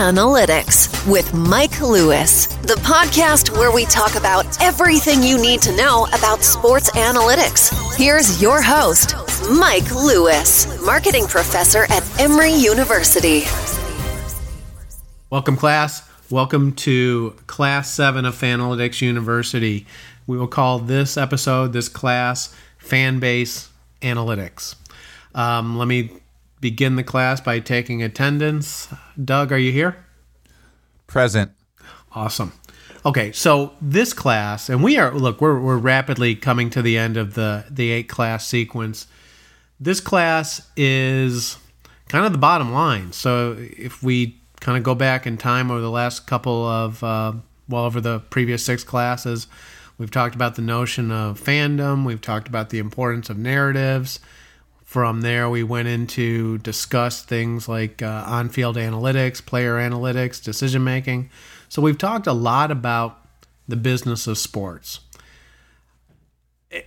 Analytics with Mike Lewis, the podcast where we talk about everything you need to know about sports analytics. Here's your host, Mike Lewis, marketing professor at Emory University. Welcome, class. Welcome to Class 7 of Fanalytics University. We will call this episode, this class, Fan Base Analytics. Um, let me begin the class by taking attendance. Doug, are you here? Present. Awesome. Okay, so this class, and we are look, we're we're rapidly coming to the end of the the eight class sequence. This class is kind of the bottom line. So if we kind of go back in time over the last couple of uh, well over the previous six classes, we've talked about the notion of fandom. We've talked about the importance of narratives. From there, we went into discuss things like uh, on-field analytics, player analytics, decision making. So we've talked a lot about the business of sports.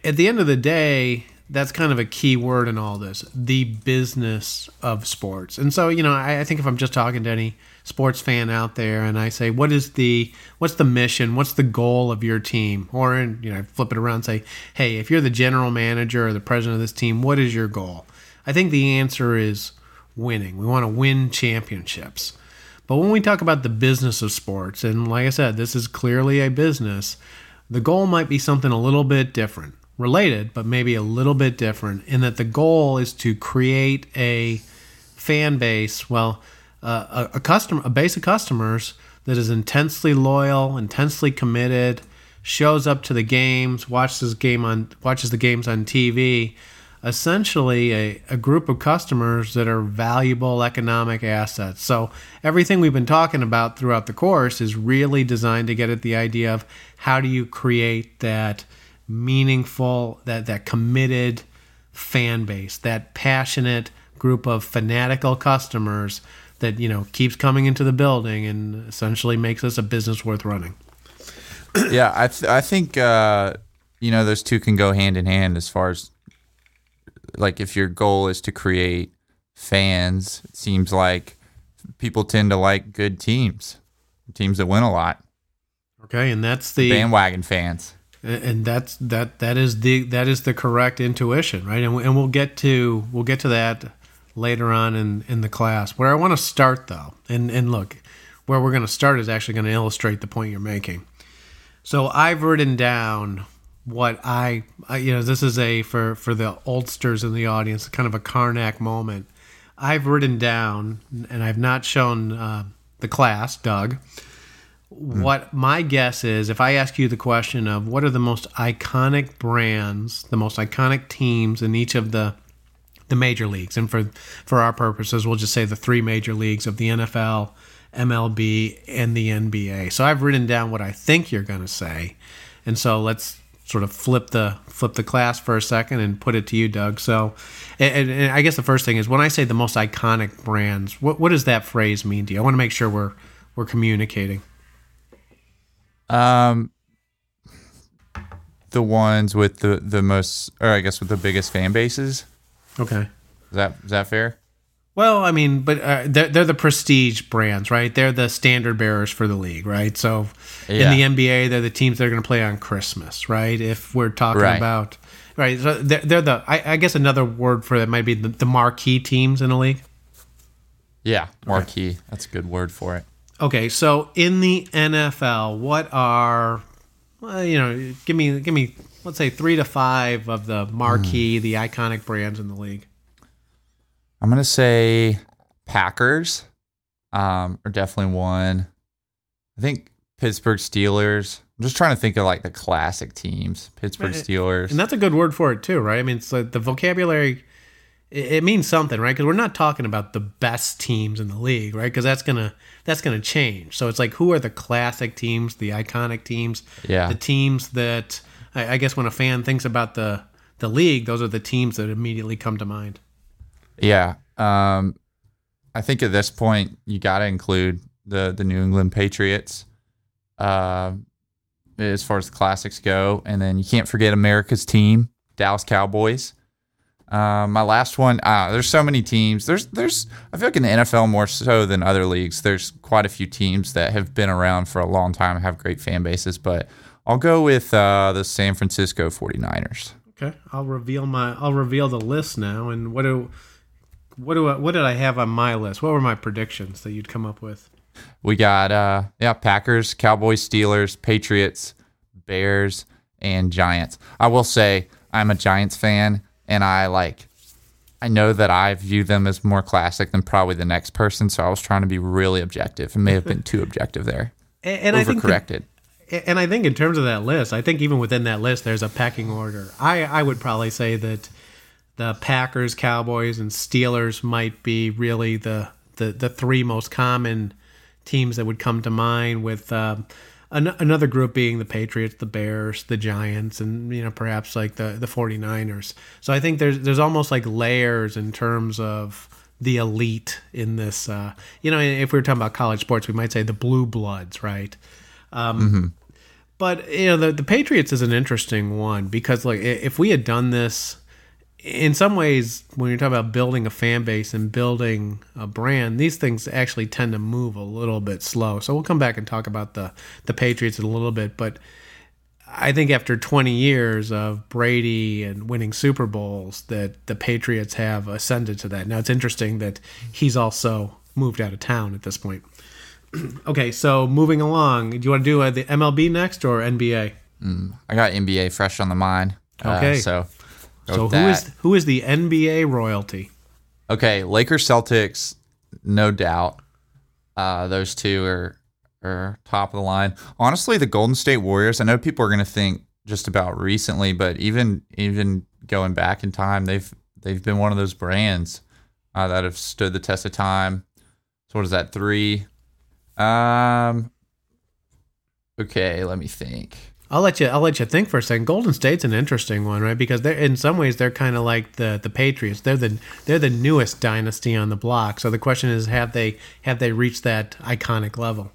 At the end of the day, that's kind of a key word in all this the business of sports and so you know I, I, think if i'm just talking to any sports fan out there and i say what is the what's the mission? What's the goal of your team? Or and you know flip it around and say hey if you're the general manager or the president of this team what is your goal? I think the answer is winning. We want to win championships. But when we talk about the business of sports and like i said this is clearly a business the goal might be something a little bit different related, but maybe a little bit different in that the goal is to create a fan base, well, a, a customer, a base of customers that is intensely loyal, intensely committed, shows up to the games, watches game on watches the games on TV. Essentially, a, a group of customers that are valuable economic assets. So, everything we've been talking about throughout the course is really designed to get at the idea of how do you create that meaningful, that that committed fan base, that passionate group of fanatical customers that you know keeps coming into the building and essentially makes us a business worth running. yeah, I th- I think uh, you know those two can go hand in hand as far as like if your goal is to create fans, it seems like people tend to like good teams, teams that win a lot. Okay, and that's the bandwagon fans and that's that that is the that is the correct intuition right and, and we'll get to we'll get to that later on in in the class. Where i want to start though and and look where we're going to start is actually going to illustrate the point you're making. So i've written down what I, I you know this is a for for the oldsters in the audience kind of a Carnac moment. I've written down and i've not shown uh, the class doug what my guess is if I ask you the question of what are the most iconic brands, the most iconic teams in each of the the major leagues, and for for our purposes, we'll just say the three major leagues of the NFL, MLB, and the NBA. So I've written down what I think you're going to say, and so let's sort of flip the flip the class for a second and put it to you, Doug. So, and, and I guess the first thing is when I say the most iconic brands, what what does that phrase mean to you? I want to make sure we're we're communicating. Um, the ones with the the most, or I guess with the biggest fan bases. Okay. Is that is that fair? Well, I mean, but uh, they're, they're the prestige brands, right? They're the standard bearers for the league, right? So yeah. in the NBA, they're the teams that are going to play on Christmas, right? If we're talking right. about, right? So they're, they're the, I, I, guess another word for that might be the, the marquee teams in the league. Yeah, marquee. Okay. That's a good word for it. Okay, so in the NFL, what are well, you know, give me give me let's say 3 to 5 of the marquee, mm. the iconic brands in the league. I'm going to say Packers um are definitely one. I think Pittsburgh Steelers. I'm just trying to think of like the classic teams. Pittsburgh Steelers. And that's a good word for it too, right? I mean, it's like the vocabulary it, means something, right? Because we're not talking about the best teams in the league, right? Because that's gonna that's gonna change. So it's like who are the classic teams, the iconic teams, yeah, the teams that I, I guess when a fan thinks about the the league, those are the teams that immediately come to mind. Yeah, um, I think at this point you got to include the the New England Patriots. Uh, as far as the classics go, and then you can't forget America's team, Dallas Cowboys. Uh, my last one. Uh, there's so many teams. There's there's I feel like in the NFL more so than other leagues. There's quite a few teams that have been around for a long time, have great fan bases. But I'll go with uh, the San Francisco 49ers. Okay, I'll reveal my I'll reveal the list now. And what do what do I, what did I have on my list? What were my predictions that you'd come up with? We got uh yeah Packers, Cowboys, Steelers, Patriots, Bears, and Giants. I will say I'm a Giants fan and I like I know that I view them as more classic than probably the next person, so I was trying to be really objective. It may have been too objective there. And, and I think Overcorrected. And I think in terms of that list, I think even within that list, there's a pecking order. I, I would probably say that the Packers, Cowboys, and Steelers might be really the the, the three most common teams that would come to mind. With um, an, another group being the Patriots, the Bears, the Giants, and you know perhaps like the the 49ers. So I think there's there's almost like layers in terms of the elite in this. Uh, you know, if we were talking about college sports, we might say the blue bloods, right? Um, mm-hmm. But you know, the the Patriots is an interesting one because like if we had done this, in some ways, when you're talking about building a fan base and building a brand, these things actually tend to move a little bit slow. So we'll come back and talk about the the Patriots in a little bit, but. I think after 20 years of Brady and winning Super Bowls, that the Patriots have ascended to that. Now it's interesting that he's also moved out of town at this point. okay, so moving along, do you want to do uh, the MLB next or NBA? I got NBA fresh on the mind. Uh, Okay. so So with who is who is the NBA royalty? Okay, Lakers Celtics, no doubt. Uh, those two are are top of the line. Honestly, the Golden State Warriors. I know people are going to think just about recently, but even even going back in time, they've they've been one of those brands uh, that have stood the test of time. So what is that? Three. Um. Okay, let me think. I'll let you. I'll let you think for a second. Golden State's an interesting one, right? Because they're in some ways they're kind of like the the Patriots. They're the they're the newest dynasty on the block. So the question is, have they have they reached that iconic level?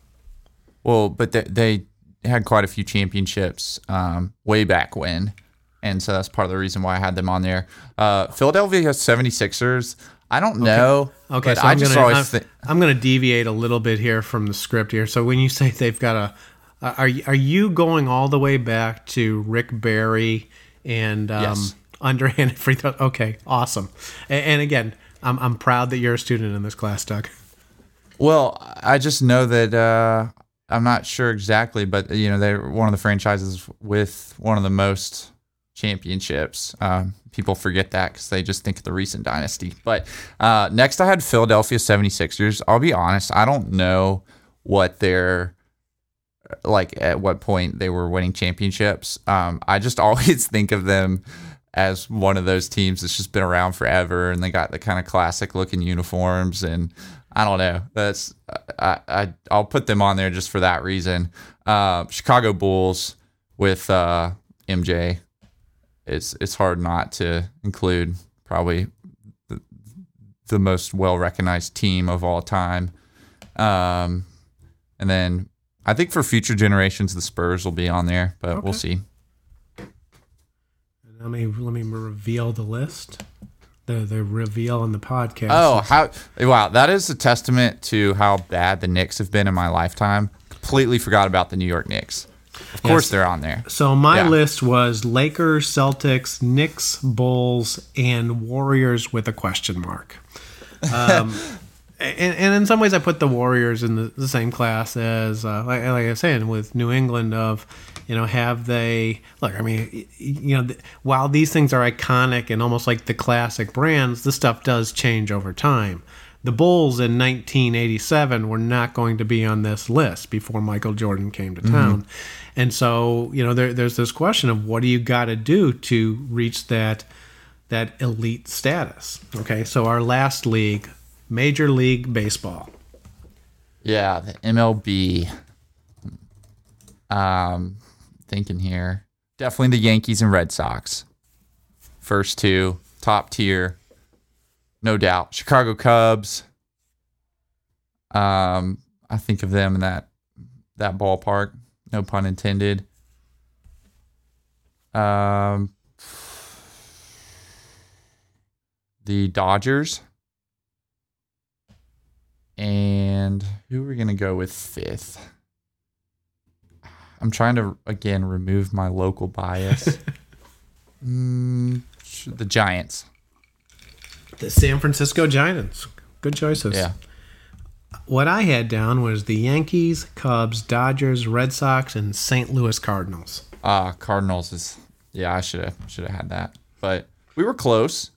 Well, but they, they had quite a few championships um, way back when. And so that's part of the reason why I had them on there. Uh, Philadelphia 76ers. I don't know. Okay, but so I I'm just gonna always I'm. I'm gonna deviate a little bit here from the script here. So when you say they've got a, uh, are you- are you going all the way back to Rick Barry and um, Yes. underhanded free throw? Okay, awesome. And, and again, I'm I'm proud that you're a student in this class, Doug. Well, I just know that uh, I'm not sure exactly, but you know they're one of the franchises with one of the most championships. Um, people forget that because they just think of the recent dynasty. But uh, next, I had Philadelphia 76ers. I'll be honest, I don't know what their like at what point they were winning championships. Um, I just always think of them as one of those teams that's just been around forever, and they got the kind of classic looking uniforms. And I don't know. That's I, I I'll put them on there just for that reason. Uh, Chicago Bulls with uh, MJ. It's it's hard not to include probably the, the most well recognized team of all time. Um, and then I think for future generations, the Spurs will be on there, but we'll see. Let me let me reveal the list. The the reveal on the podcast. Oh, how wow! That is a testament to how bad the Knicks have been in my lifetime. Completely forgot about the New York Knicks. Of course, Yes. they're on there. So my Yeah. list was Lakers, Celtics, Knicks, Bulls, and Warriors with a question mark. Um, and, and in some ways, I put the Warriors in the, the same class as, uh, like, like I was saying, with New England. Of you know, have they look? I mean, you know, th- while these things are iconic and almost like the classic brands, this stuff does change over time. The Bulls in 1987 were not going to be on this list before Michael Jordan came to town. And so, you know, there, there's this question of what do you got to do to reach that that elite status? Okay, so our last league, Major League Baseball. Yeah, the MLB. Um, thinking here, definitely the Yankees and Red Sox. First two, top tier, no doubt. Chicago Cubs. Um, I think of them in that that ballpark. No pun intended. Um, the Dodgers. And who are we going to go with fifth? I'm trying to, again, remove my local bias. mm, the Giants. The San Francisco Giants. Good choices. Yeah. What I had down was the Yankees, Cubs, Dodgers, Red Sox, and St. Louis Cardinals. Ah, Cardinals is, yeah, I should have should have had that. But we were close.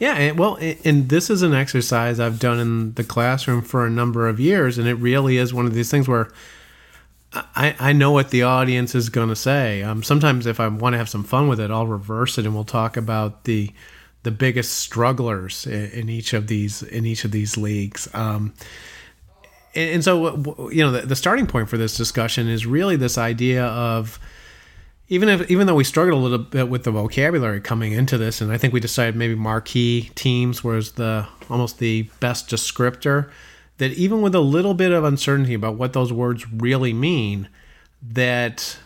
Yeah, and, well, and this is an exercise I've done in the classroom for a number of years, and it really is one of these things where I, I know what the audience is going to say. Um, sometimes, if I want to have some fun with it, I'll reverse it, and we'll talk about the the biggest strugglers in, in each of these in each of these leagues. Um, and, and so, you know, the, the starting point for this discussion is really this idea of even if even though we struggled a little bit with the vocabulary coming into this, and I think we decided maybe marquee teams was the almost the best descriptor. That even with a little bit of uncertainty about what those words really mean, that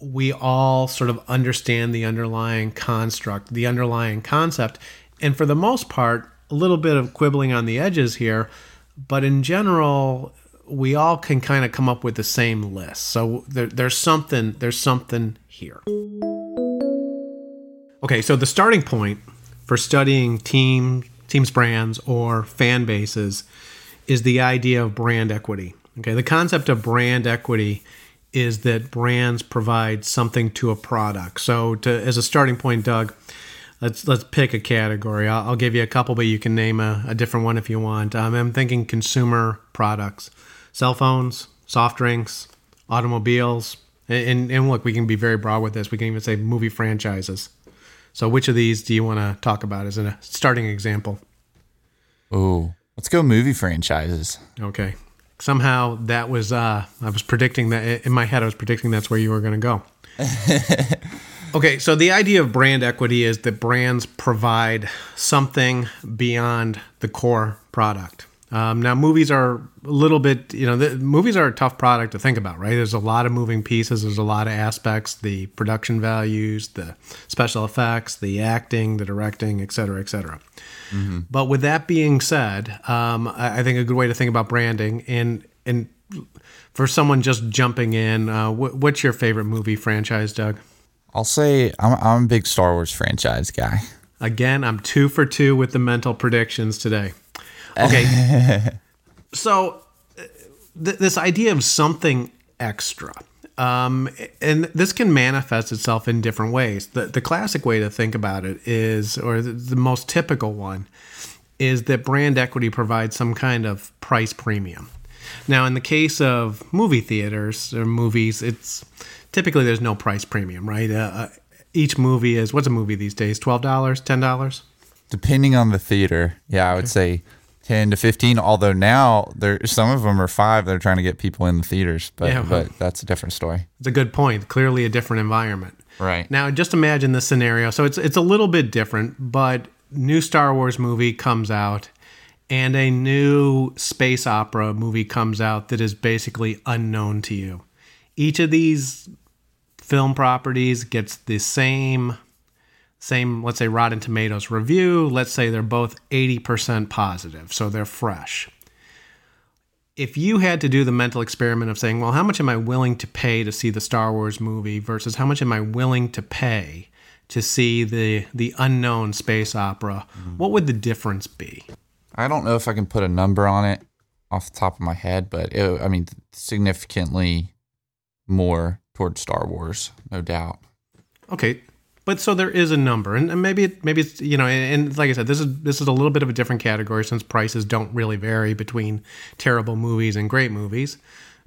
we all sort of understand the underlying construct, the underlying concept, and for the most part, a little bit of quibbling on the edges here, but in general, we all can kind of come up with the same list. So there, there's something there's something here. Okay, so the starting point for studying team teams brands or fan bases is the idea of brand equity. Okay, the concept of brand equity is that brands provide something to a product. So to as a starting point, Doug, let's let's pick a category. I'll, I'll give you a couple, but you can name a, a different one if you want. Um, I'm thinking consumer products, cell phones, soft drinks, automobiles, and, and and look, we can be very broad with this. We can even say movie franchises. So which of these do you want to talk about as a starting example? Ooh, let's go movie franchises. Okay. Somehow that was uh I was predicting that in my head I was predicting that's where you were going to go. okay, so the idea of brand equity is that brands provide something beyond the core product. Um, now, movies are little bit, you know, the, movies are a tough product to think about, right? There's a lot of moving pieces, there's a lot of aspects, the production values, the special effects, the acting, the directing, et cetera, et cetera. But with that being said, um, I, I think a good way to think about branding and and for someone just jumping in, uh, wh- what's your favorite movie franchise, Doug? I'll say I'm, I'm a big Star Wars franchise guy. Again, I'm two for two with the mental predictions today. Okay. so, uh, th- this idea of something extra, um, and this can manifest itself in different ways. The, the classic way to think about it is, or the, the most typical one, is that brand equity provides some kind of price premium. Now, in the case of movie theaters or movies, it's typically there's no price premium, right? Uh, uh, each movie is what's a movie these days? Twelve dollars, ten dollars? Depending on the theater, yeah, I would say ten to fifteen. Although now there some of them are five. They're trying to get people in the theaters, but Yeah, well- but that's a different story. It's a good point. Clearly, a different environment. Right. Now, just imagine this scenario. So it's it's a little bit different, but new Star Wars movie comes out, and a new space opera movie comes out that is basically unknown to you. Each of these film properties gets the same same let's say rotten tomatoes review let's say they're both 80% positive so they're fresh. If you had to do the mental experiment of saying well how much am i willing to pay to see the star wars movie versus how much am i willing to pay to see the the unknown space opera mm-hmm. what would the difference be? I don't know if I can put a number on it off the top of my head, but it, I mean significantly more towards Star Wars, no doubt. Okay, but so there is a number, and maybe it, maybe it's you know, and, and like I said, this is this is a little bit of a different category since prices don't really vary between terrible movies and great movies.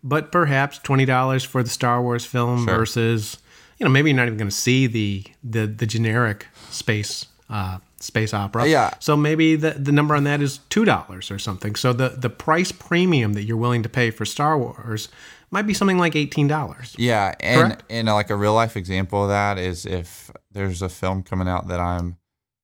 But perhaps twenty dollars for the Star Wars film Sure. versus you know maybe you're not even going to see the the the generic space. Uh, space opera Yeah. so maybe the, the number on that is two dollars or something so the the price premium that you're willing to pay for star wars might be something like eighteen dollars Yeah, and Correct? and uh, like a real life example of that is if there's a film coming out that I'm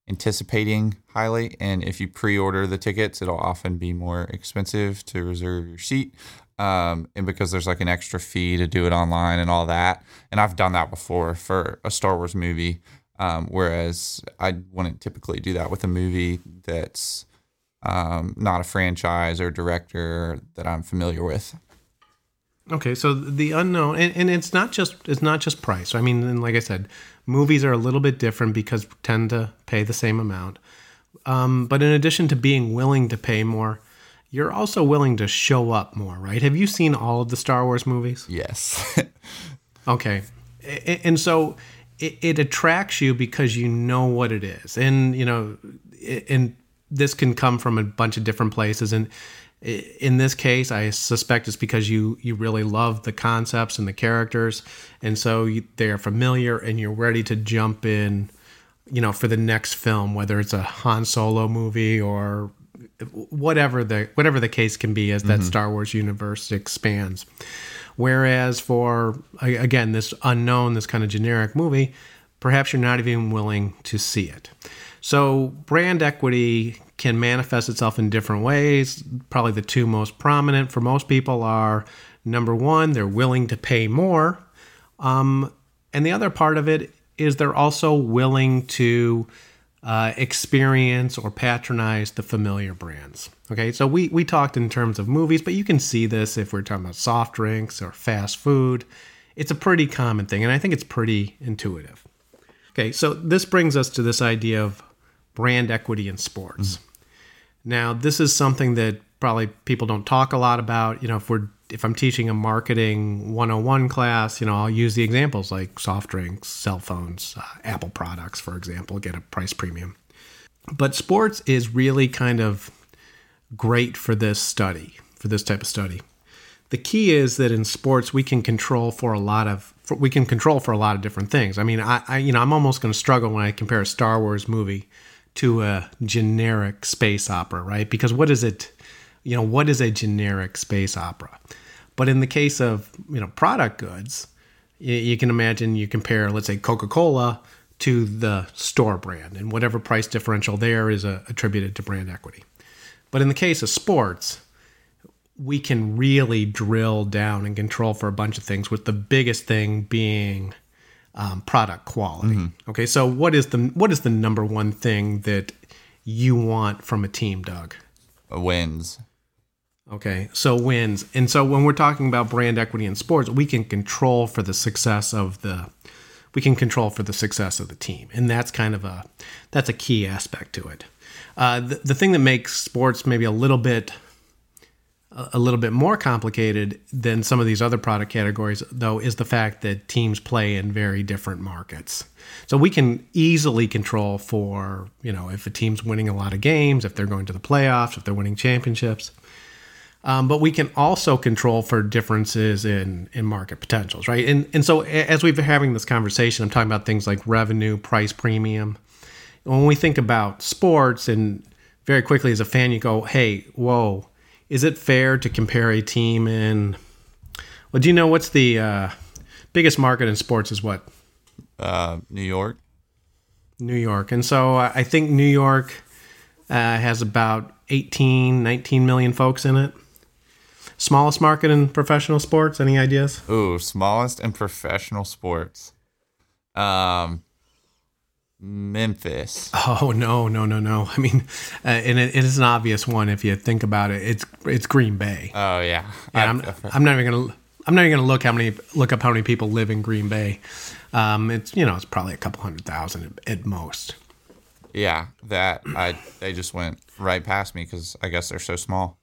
anticipating highly, and if you pre-order the tickets, it'll often be more expensive to reserve your seat, um, and because there's like an extra fee to do it online and all that. And I've done that before for a Star Wars movie. Um, whereas I wouldn't typically do that with a movie that's um, not a franchise or director that I'm familiar with. Okay, so the unknown, and, and it's not just it's not just price. I mean, and like I said, movies are a little bit different because tend to pay the same amount. Um, but in addition to being willing to pay more, you're also willing to show up more, right? Have you seen all of the Star Wars movies? Yes. Okay, and so it, it attracts you because you know what it is, and you know, and this can come from a bunch of different places. And in this case, I suspect it's because you you really love the concepts and the characters, and so you, they're familiar, and you're ready to jump in, you know, for the next film, whether it's a Han Solo movie or whatever the whatever the case can be as that mm-hmm. Star Wars universe expands. Whereas for again this unknown, this kind of generic movie, perhaps you're not even willing to see it. So brand equity can manifest itself in different ways. Probably the two most prominent for most people are number one, they're willing to pay more, um, and the other part of it is they're also willing to uh, experience or patronize the familiar brands. Okay, so we, we talked in terms of movies, but you can see this if we're talking about soft drinks or fast food. It's a pretty common thing, and I think it's pretty intuitive. Okay, so this brings us to this idea of brand equity in sports. Now, this is something that probably people don't talk a lot about. You know, if we're if I'm teaching a marketing 101 class, you know, I'll use the examples like soft drinks, cell phones, uh, Apple products, for example, get a price premium. But sports is really kind of great for this study, for this type of study. The key is that in sports we can control for a lot of for, we can control for a lot of different things. I mean, I, I you know I'm almost going to struggle when I compare a Star Wars movie to a generic space opera, right? Because what is it? You know, what is a generic space opera? But in the case of you know product goods, you, you can imagine you compare, let's say, Coca Cola to the store brand, and whatever price differential there is uh, attributed to brand equity. But in the case of sports, we can really drill down and control for a bunch of things, with the biggest thing being um, product quality. Okay, so what is the what is the number one thing that you want from a team, Doug? Wins. Okay, so wins. And so when we're talking about brand equity in sports, we can control for the success of the we can control for the success of the team. And that's kind of a that's a key aspect to it. Uh, the, the thing that makes sports maybe a little bit a little bit more complicated than some of these other product categories though is the fact that teams play in very different markets. So we can easily control for, you know, if a team's winning a lot of games, if they're going to the playoffs, if they're winning championships. Um, but we can also control for differences in, in market potentials, right? And, and so as we've been having this conversation, I'm talking about things like revenue, price premium. When we think about sports, and very quickly as a fan, you go, hey, whoa, is it fair to compare a team in, well, do you know what's the uh, biggest market in sports is what? Uh, New York. New York. And so uh, I think New York uh, has about 18, 19 million folks in it. Smallest market in professional sports. Any ideas? Ooh, smallest in professional sports. Um, Memphis. Oh no, no, no, no. I mean, uh, and it, it is an obvious one if you think about it. It's it's Green Bay. Oh yeah. Yeah, I- I'm, I'm not even gonna I'm not even gonna look how many look up how many people live in Green Bay. Um, it's you know it's probably a couple hundred thousand at, at most. yeah. That I they just went right past me because I guess they're so small.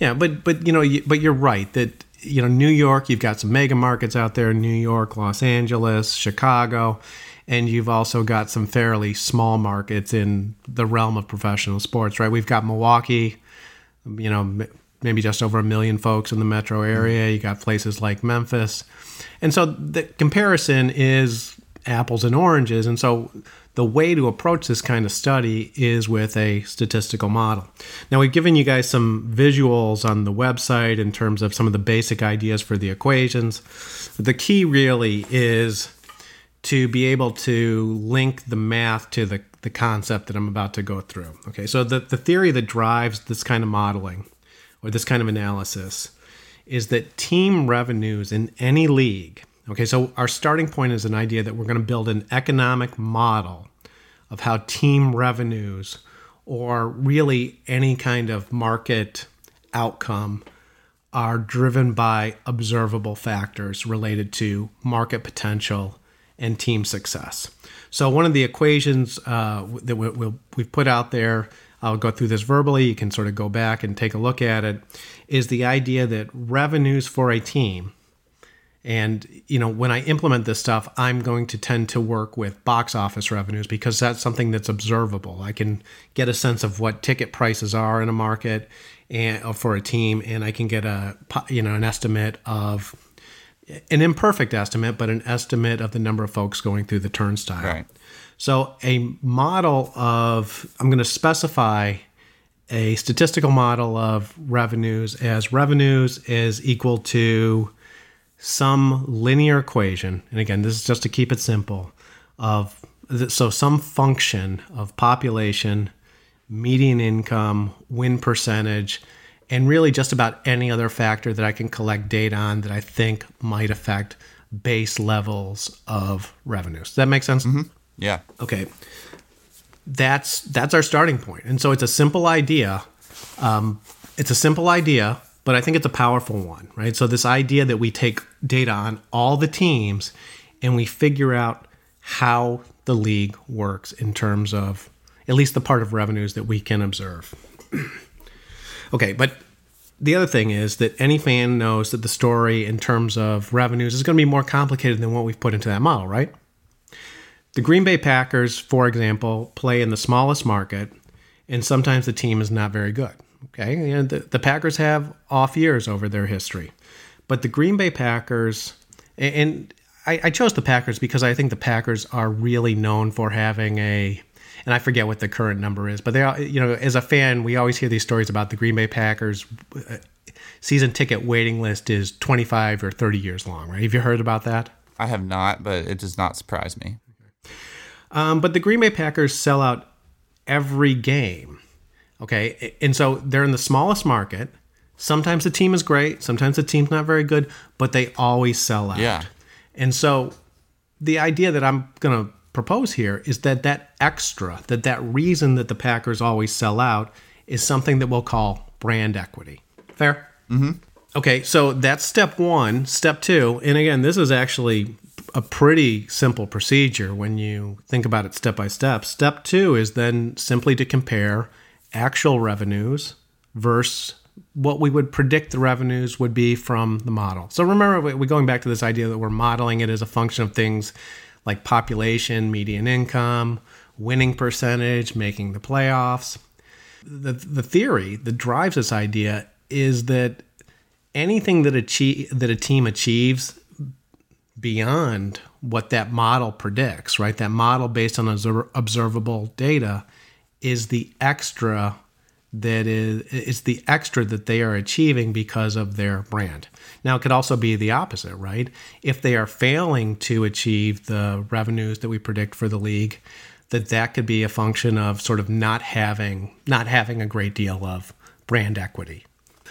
Yeah, but but you know, you, but you're right that you know New York. You've got some mega markets out there: New York, Los Angeles, Chicago, and you've also got some fairly small markets in the realm of professional sports. Right? We've got Milwaukee. You know, maybe just over a million folks in the metro area. You got places like Memphis, and so the comparison is apples and oranges. And so the way to approach this kind of study is with a statistical model. Now, we've given you guys some visuals on the website in terms of some of the basic ideas for the equations. The key really is to be able to link the math to the, the concept that I'm about to go through. Okay, so the, the theory that drives this kind of modeling or this kind of analysis is that team revenues in any league, Okay, so our starting point is an idea that we're going to build an economic model of how team revenues or really any kind of market outcome are driven by observable factors related to market potential and team success. So, one of the equations uh, that we, we, we've put out there, I'll go through this verbally, you can sort of go back and take a look at it, is the idea that revenues for a team and you know, when I implement this stuff, I'm going to tend to work with box office revenues because that's something that's observable. I can get a sense of what ticket prices are in a market and uh, for a team, and I can get a you know an estimate of an imperfect estimate, but an estimate of the number of folks going through the turnstile. Right. So a model of I'm going to specify a statistical model of revenues as revenues is equal to some linear equation, and again, this is just to keep it simple, of so some function of population, median income, win percentage, and really just about any other factor that I can collect data on that I think might affect base levels of revenues. Does that make sense? Mm-hmm. Yeah. Okay. That's that's our starting point, and so it's a simple idea. Um, it's a simple idea, but I think it's a powerful one, right? So this idea that we take data on all the teams and we figure out how the league works in terms of at least the part of revenues that we can observe. okay, but the other thing is that any fan knows that the story in terms of revenues is going to be more complicated than what we've put into that model, right? The Green Bay Packers, for example, play in the smallest market, and sometimes the team is not very good. Okay, and the, the Packers have off years over their history, but the Green Bay Packers, and, and I, I chose the Packers because I think the Packers are really known for having a and I forget what the current number is, but they are, you know, as a fan, we always hear these stories about the Green Bay Packers uh, season ticket waiting list is 25 or 30 years long, right? Have you heard about that? I have not, but it does not surprise me. Um, but the Green Bay Packers sell out every game. Okay. And so they're in the smallest market. Sometimes the team is great, sometimes the team's not very good, but they always sell out. Yeah. And so the idea that I'm going to propose here is that that extra, that that reason that the Packers always sell out is something that we'll call brand equity. Fair? Mm-hmm. Okay, so that's step one. Step two, and again, this is actually a pretty simple procedure when you think about it step by step. Step two is then simply to compare actual revenues versus what we would predict the revenues would be from the model. So remember, we're going back to this idea that we're modeling it as a function of things like population, median income, winning percentage, making the playoffs. The, the theory that drives this idea is that anything that achieve, that a team achieves beyond what that model predicts, right? That model based on observable data is the extra that is it's the extra that they are achieving because of their brand. Now it could also be the opposite, right? If they are failing to achieve the revenues that we predict for the league, that that could be a function of sort of not having not having a great deal of brand equity.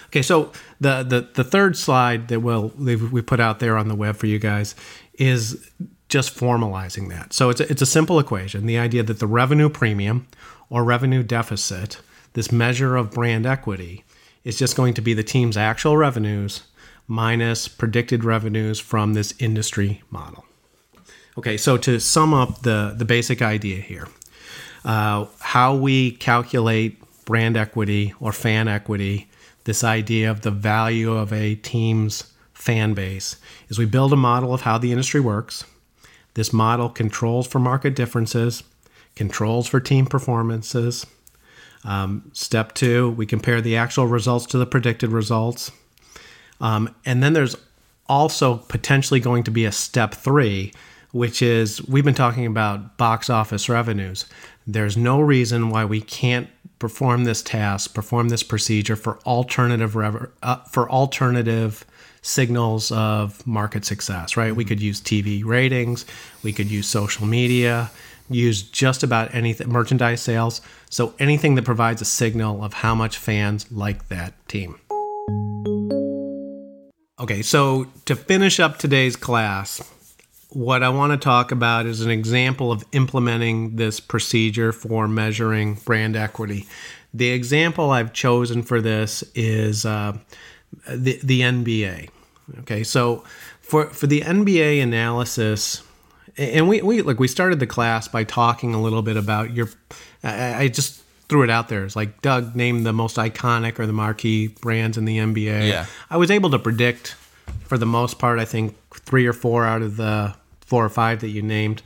Okay, so the the, the third slide that we'll we put out there on the web for you guys is just formalizing that. So it's a, it's a simple equation. The idea that the revenue premium or revenue deficit, this measure of brand equity, is just going to be the team's actual revenues minus predicted revenues from this industry model. Okay, so to sum up the, the basic idea here, uh, how we calculate brand equity or fan equity, this idea of the value of a team's fan base, is we build a model of how the industry works. This model controls for market differences controls for team performances. Um, step two, we compare the actual results to the predicted results. Um, and then there's also potentially going to be a step three, which is we've been talking about box office revenues. There's no reason why we can't perform this task, perform this procedure for alternative uh, for alternative signals of market success. Right? We could use TV ratings, we could use social media, use just about anything merchandise sales so anything that provides a signal of how much fans like that team Okay, so to finish up today's class, what I want to talk about is an example of implementing this procedure for measuring brand equity. The example I've chosen for this is uh, the, the NBA. Okay, so for, for the NBA analysis, and we, we like we started the class by talking a little bit about your I, I just threw it out there. It's like Doug named the most iconic or the marquee brands in the NBA. Yeah. I was able to predict for the most part, I think three or four out of the four or five that you named.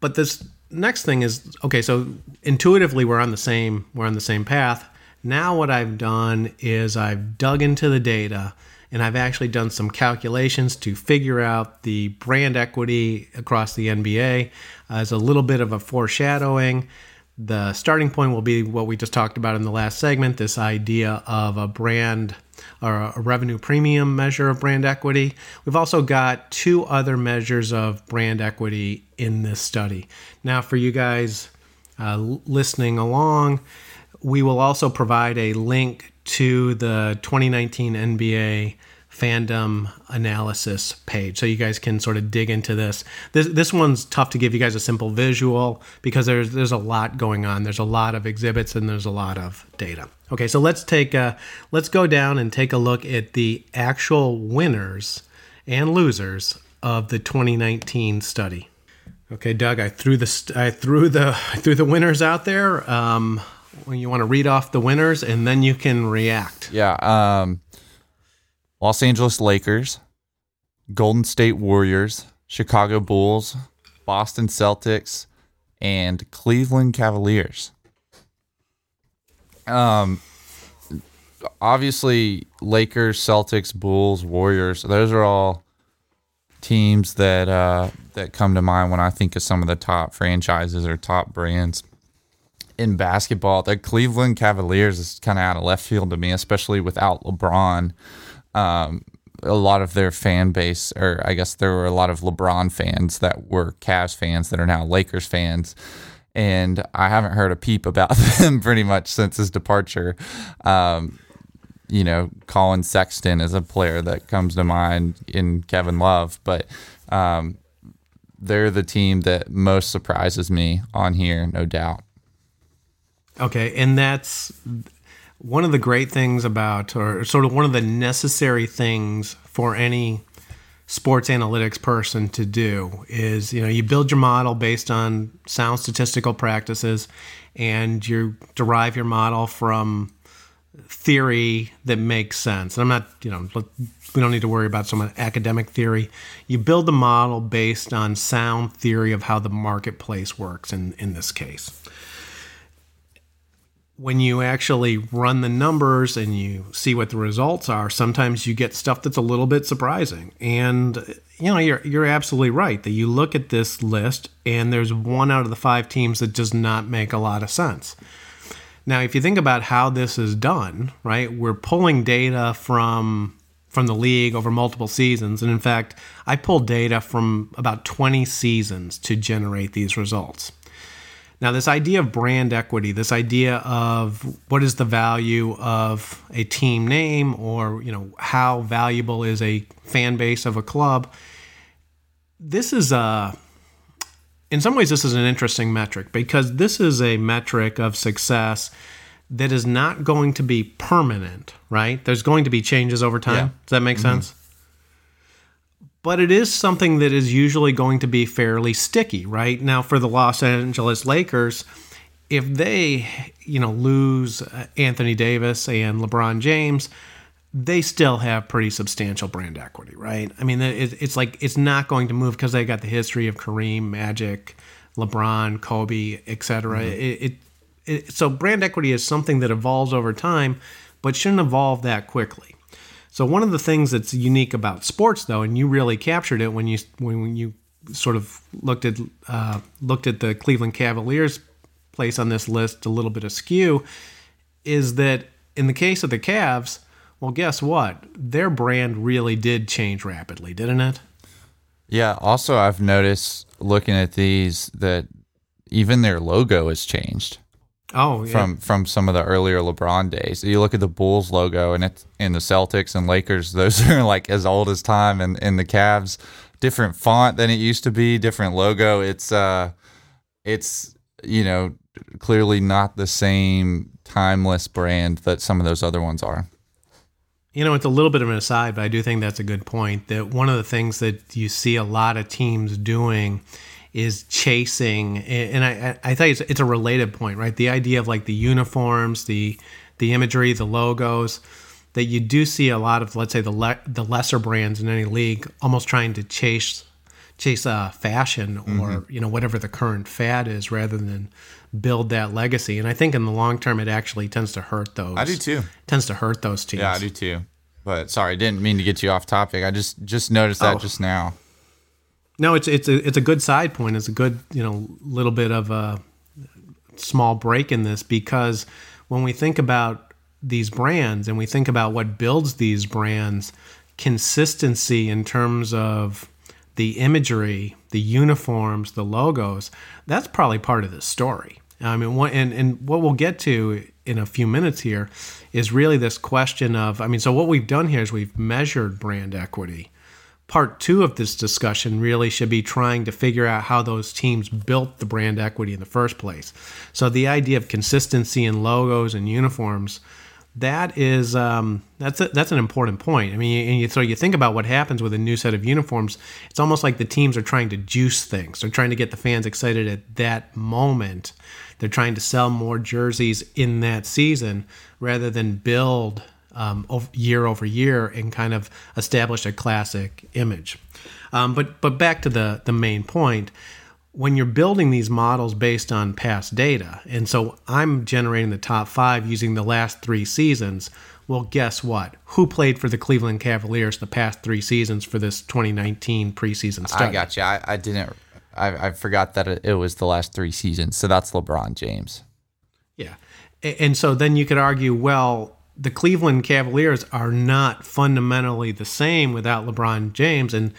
But this next thing is okay, so intuitively we're on the same we're on the same path. Now what I've done is I've dug into the data and I've actually done some calculations to figure out the brand equity across the NBA as a little bit of a foreshadowing. The starting point will be what we just talked about in the last segment this idea of a brand or a revenue premium measure of brand equity. We've also got two other measures of brand equity in this study. Now, for you guys uh, listening along, we will also provide a link to the 2019 NBA fandom analysis page so you guys can sort of dig into this. This this one's tough to give you guys a simple visual because there's there's a lot going on. There's a lot of exhibits and there's a lot of data. Okay, so let's take a, let's go down and take a look at the actual winners and losers of the 2019 study. Okay, Doug, I threw the I threw the I threw the winners out there. Um, you want to read off the winners and then you can react. Yeah. Um, Los Angeles Lakers, Golden State Warriors, Chicago Bulls, Boston Celtics, and Cleveland Cavaliers. Um, obviously, Lakers, Celtics, Bulls, Warriors. Those are all teams that uh, that come to mind when I think of some of the top franchises or top brands in basketball. The Cleveland Cavaliers is kind of out of left field to me, especially without LeBron. Um, a lot of their fan base, or I guess there were a lot of LeBron fans that were Cavs fans that are now Lakers fans. And I haven't heard a peep about them pretty much since his departure. Um, you know, Collin Sexton is a player that comes to mind in Kevin Love, but um, they're the team that most surprises me on here, no doubt. Okay, and that's one of the great things about, or sort of one of the necessary things for any sports analytics person to do is, you know, you build your model based on sound statistical practices and you derive your model from theory that makes sense. And I'm not, you know, we don't need to worry about some academic theory. You build the model based on sound theory of how the marketplace works in, in this case when you actually run the numbers and you see what the results are, sometimes you get stuff that's a little bit surprising. And you know, you're you're absolutely right that you look at this list and there's one out of the five teams that does not make a lot of sense. Now, if you think about how this is done, right? We're pulling data from from the league over multiple seasons. And in fact, I pulled data from about 20 seasons to generate these results. Now, this idea of brand equity, this idea of what is the value of a team name or, you know, how valuable is a fan base of a club, this is a, in some ways, this is an interesting metric because this is a metric of success that is not going to be permanent, right? There's going to be changes over time. Yeah. Does that make mm-hmm. sense? But it is something that is usually going to be fairly sticky, right? Now, for the Los Angeles Lakers, if they, you know, lose uh, Anthony Davis and LeBron James, they still have pretty substantial brand equity, right? I mean, it's like it's not going to move because they got the history of Kareem, Magic, LeBron, Kobe, etc. Mm-hmm. It, it, it, so brand equity is something that evolves over time, but shouldn't evolve that quickly. So one of the things that's unique about sports, though, and you really captured it when you when you sort of looked at uh, looked at the Cleveland Cavaliers place on this list a little bit askew, is that in the case of the Cavs, well, guess what? Their brand really did change rapidly, didn't it? Yeah. Also, I've noticed looking at these that even their logo has changed. Oh, yeah. from from some of the earlier LeBron days. You look at the Bulls logo and it's in the Celtics and Lakers, those are like as old as time and, in the Cavs, different font than it used to be, different logo. It's uh it's you know, clearly not the same timeless brand that some of those other ones are. You know, it's a little bit of an aside, but I do think that's a good point. That one of the things that you see a lot of teams doing is chasing, and I, I think it's, it's a related point, right? The idea of like the uniforms, the the imagery, the logos, that you do see a lot of, let's say, the le- the lesser brands in any league almost trying to chase chase uh, fashion or Mm-hmm. you know whatever the current fad is, rather than build that legacy. And I think in the long term, it actually tends to hurt those. I do too. Tends to hurt those teams. Yeah, I do too. But sorry, I didn't mean to get you off topic. I just just noticed that Oh. just now. No, it's it's a it's a good side point. It's a good you know little bit of a small break in this because when we think about these brands and we think about what builds these brands, consistency in terms of the imagery, the uniforms, the logos, that's probably part of the story. I mean, what, and, and what we'll get to in a few minutes here is really this question of, I mean, so what we've done here is we've measured brand equity part two of this discussion really should be trying to figure out how those teams built the brand equity in the first place. So the idea of consistency in logos and uniforms, that is um, that's a, that's an important point. I mean, and you, so you think about what happens with a new set of uniforms. It's almost like the teams are trying to juice things. They're trying to get the fans excited at that moment. They're trying to sell more jerseys in that season rather than build um, ov- year over year and kind of establish a classic image. Um, but but back to the the main point, when you're building these models based on past data, and so I'm generating the top five using the last three seasons. Well, guess what? Who played for the Cleveland Cavaliers the past three seasons for this 2019 preseason study? I got you. I, I didn't. I, I forgot that it, was the last three seasons. So that's LeBron James. Yeah. And so then you could argue, well, the Cleveland Cavaliers are not fundamentally the same without LeBron James and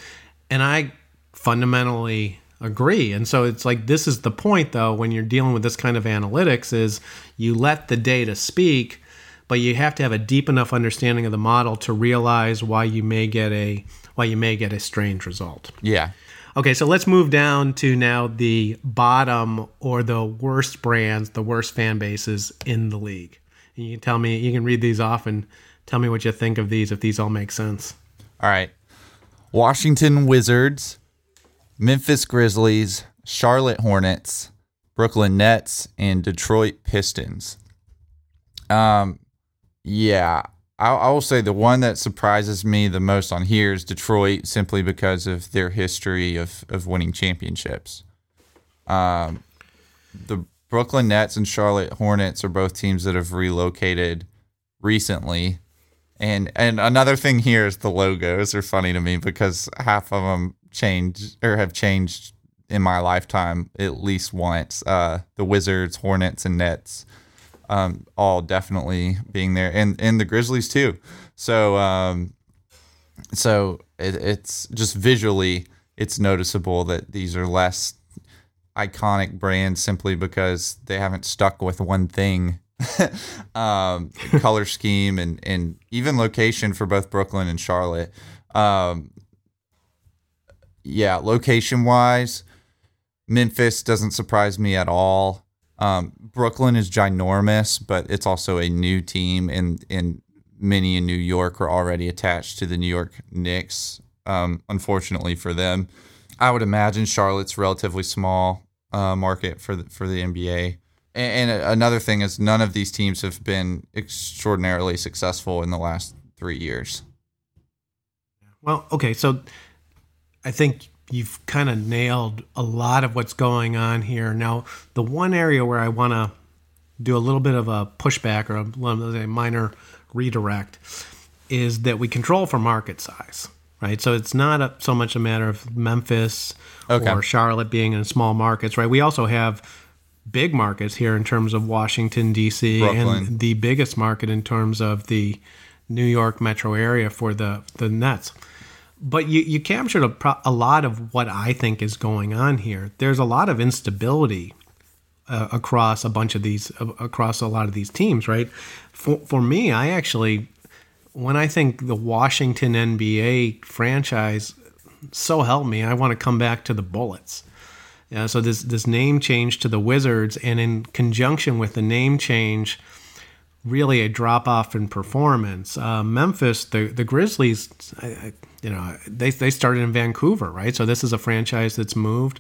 and I fundamentally agree. And so it's like this is the point though when you're dealing with this kind of analytics is you let the data speak, but you have to have a deep enough understanding of the model to realize why you may get a why you may get a strange result. Yeah. Okay, so let's move down to now the bottom or the worst brands, the worst fan bases in the league. You can tell me, you can read these off and tell me what you think of these, if these all make sense. All right. Washington Wizards, Memphis Grizzlies, Charlotte Hornets, Brooklyn Nets, and Detroit Pistons. Um, yeah, I, I will say the one that surprises me the most on here is Detroit, simply because of their history of of winning championships. Um, the Brooklyn Nets and Charlotte Hornets are both teams that have relocated recently. And and another thing here is the logos are funny to me because half of them change or have changed in my lifetime at least once. Uh, the Wizards, Hornets, and Nets, um, all definitely being there, and and the Grizzlies too. So um, so it, it's just visually it's noticeable that these are less iconic brand simply because they haven't stuck with one thing um, color scheme and, and even location for both Brooklyn and Charlotte. Um, yeah, location wise, Memphis doesn't surprise me at all. Um, Brooklyn is ginormous, but it's also a new team, and, and many in New York are already attached to the New York Knicks, um, unfortunately for them. I would imagine Charlotte's relatively small uh, market for the, for the NBA. And, and another thing is, none of these teams have been extraordinarily successful in the last three years. Well, okay, so I think you've kind of nailed a lot of what's going on here. Now, the one area where I want to do a little bit of a pushback or a, let's minor redirect is that we control for market size, right? So it's not a, so much a matter of Memphis Okay. or Charlotte being in small markets, right? We also have big markets here in terms of Washington D.C. Brooklyn. and the biggest market in terms of the New York metro area for the the Nets. But you you captured a, pro- a lot of what I think is going on here. There's a lot of instability uh, across a bunch of these uh, across a lot of these teams, right? For for me, I actually when I think the Washington NBA franchise, so help me, I want to come back to the Bullets. Yeah, so this this name change to the Wizards, and in conjunction with the name change, really a drop off in performance. Uh, Memphis, the the Grizzlies, I, you know, they they started in Vancouver, right? So this is a franchise that's moved.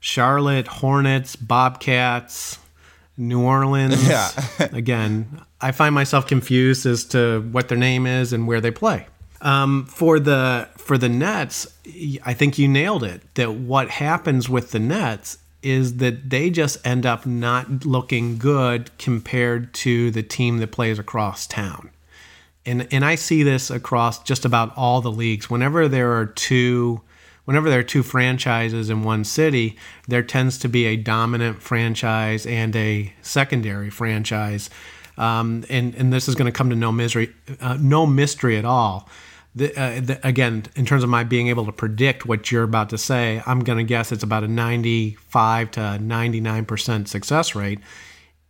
Charlotte Hornets, Bobcats, New Orleans. Yeah. Again, I find myself confused as to what their name is and where they play. Um, for the for the Nets, I think you nailed it. That what happens with the Nets is that they just end up not looking good compared to the team that plays across town. And and I see this across just about all the leagues. Whenever there are two whenever there are two franchises in one city, there tends to be a dominant franchise and a secondary franchise. Um, and, and this is going to come to no misery, uh, no mystery at all. The, uh, the, again, in terms of my being able to predict what you're about to say, I'm going to guess it's about a 95 to 99% success rate.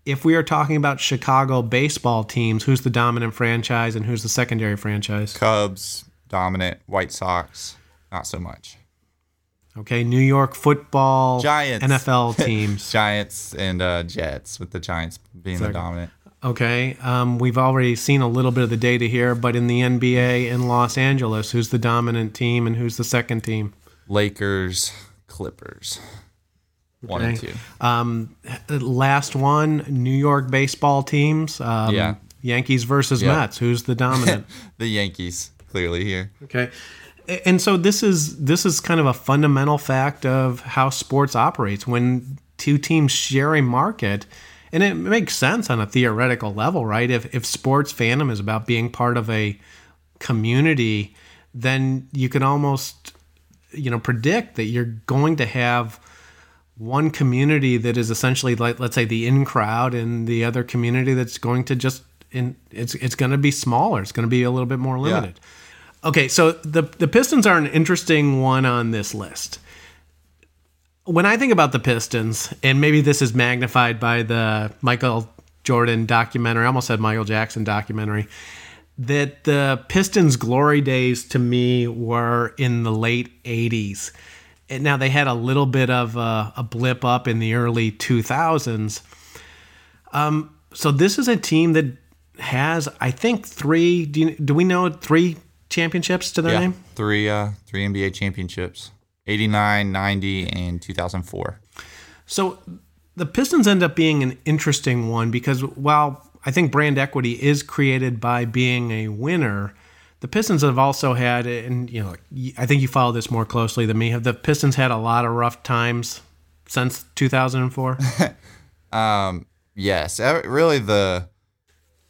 If we are talking about Chicago baseball teams, who's the dominant franchise and who's the secondary franchise? Cubs, dominant. White Sox, not so much. Okay, New York football, Giants. NFL teams. Giants and uh, Jets, with the Giants being the dominant. Okay, um, we've already seen a little bit of the data here, but in the NBA in Los Angeles, who's the dominant team and who's the second team? Lakers, Clippers. One and two. Um, last one, New York baseball teams. Um, Yeah. Yankees versus Yeah. Mets. Who's the dominant? The Yankees, clearly here. Okay. And so this is this is kind of a fundamental fact of how sports operates. When two teams share a market and it makes sense on a theoretical level, right? If if sports fandom is about being part of a community, then you can almost you know predict that you're going to have one community that is essentially like let's say the in crowd and the other community that's going to just in it's it's going to be smaller. It's going to be a little bit more limited okay so the the pistons are an interesting one on this list when i think about the pistons and maybe this is magnified by the michael jordan documentary i almost said michael jackson documentary that the pistons glory days to me were in the late 80s and now they had a little bit of a, a blip up in the early 2000s. Um, so this is a team that has, I think, three. Do, you, do we know three championships to their Yeah, name? three uh, three NBA championships: 89, 90, and 2004. So the Pistons end up being an interesting one because while I think brand equity is created by being a winner, the Pistons have also had, and you know, I think you follow this more closely than me. Have the Pistons had a lot of rough times since 2004? Yes, uh, really the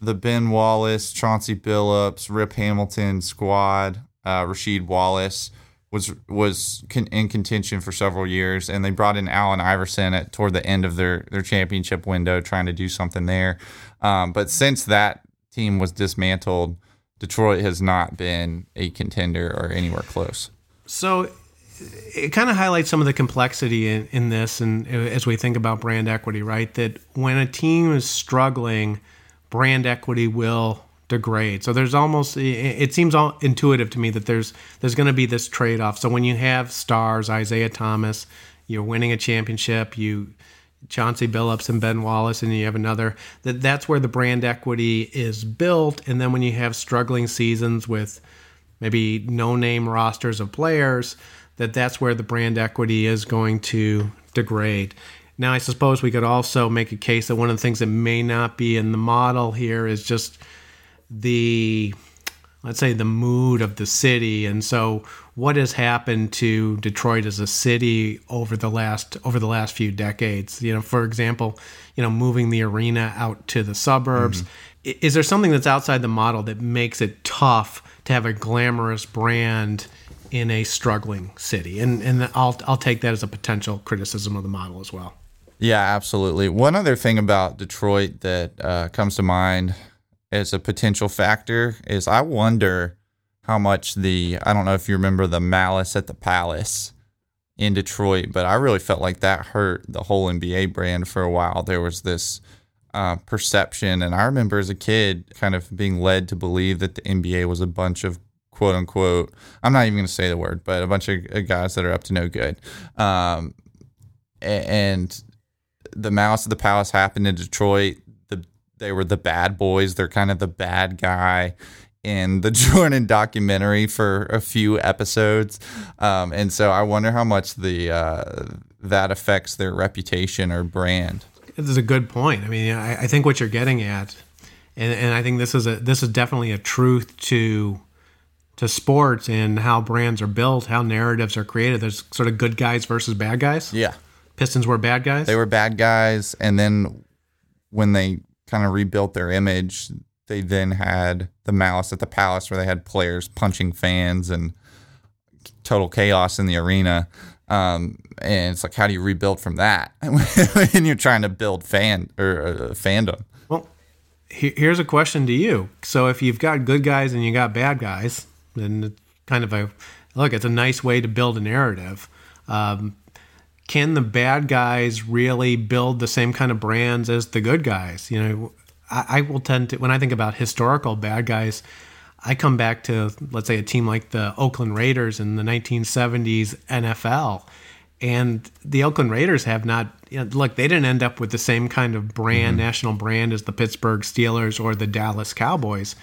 the Ben Wallace, Chauncey Billups, Rip Hamilton squad, uh, Rasheed Wallace was was con- in contention for several years, and they brought in Allen Iverson at toward the end of their their championship window, trying to do something there. Um, but since that team was dismantled, Detroit has not been a contender or anywhere close. So it kind of highlights some of the complexity in, in this and as we think about brand equity, right? That when a team is struggling, brand equity will degrade. So there's almost it seems all intuitive to me that there's there's going to be this trade-off. So when you have stars, Isiah Thomas, you're winning a championship, you Chauncey Billups and Ben Wallace, and you have another. That that's where the brand equity is built. And then when you have struggling seasons with maybe no name rosters of players, that that's where the brand equity is going to degrade. Now, I suppose we could also make a case that one of the things that may not be in the model here is just the let's say the mood of the city. And so what has happened to Detroit as a city over the last over the last few decades? You know for example you know moving the arena out to the suburbs. Mm-hmm. I- is there something that's outside the model that makes it tough to have a glamorous brand in a struggling city? And and I'll I'll take that as a potential criticism of the model as well Yeah, absolutely. One other thing about Detroit that uh, comes to mind as a potential factor is I wonder how much the I don't know if you remember the Malice at the Palace in Detroit, but I really felt like that hurt the whole NBA brand for a while. There was this uh, perception, and I remember as a kid kind of being led to believe that the NBA was a bunch of quote unquote, I'm not even going to say the word, but a bunch of guys that are up to no good. Um, and the Malice of the Palace happened in Detroit. The they were the bad boys. They're kind of the bad guy in the Jordan documentary for a few episodes, um, and so I wonder how much the uh, that affects their reputation or brand. This is a good point. I mean, I, I think what you're getting at, and, and I think this is a this is definitely a truth to to sports and how brands are built, how narratives are created. There's sort of good guys versus bad guys. Yeah. Pistons were bad guys. They were bad guys, and then when they kind of rebuilt their image, they then had the Malice at the Palace, where they had players punching fans and total chaos in the arena. Um, and it's like, how do you rebuild from that when you're trying to build fan or uh, fandom? Well, here's a question to you. So if you've got good guys and you got bad guys, then kind of a look. It's a nice way to build a narrative. Um, can the bad guys really build the same kind of brands as the good guys? You know, I, I, will tend to when I think about historical bad guys, I come back to let's say a team like the Oakland Raiders in the 1970s NFL, and the Oakland Raiders have not you know, look they didn't end up with the same kind of brand, mm-hmm. national brand as the Pittsburgh Steelers or the Dallas Cowboys.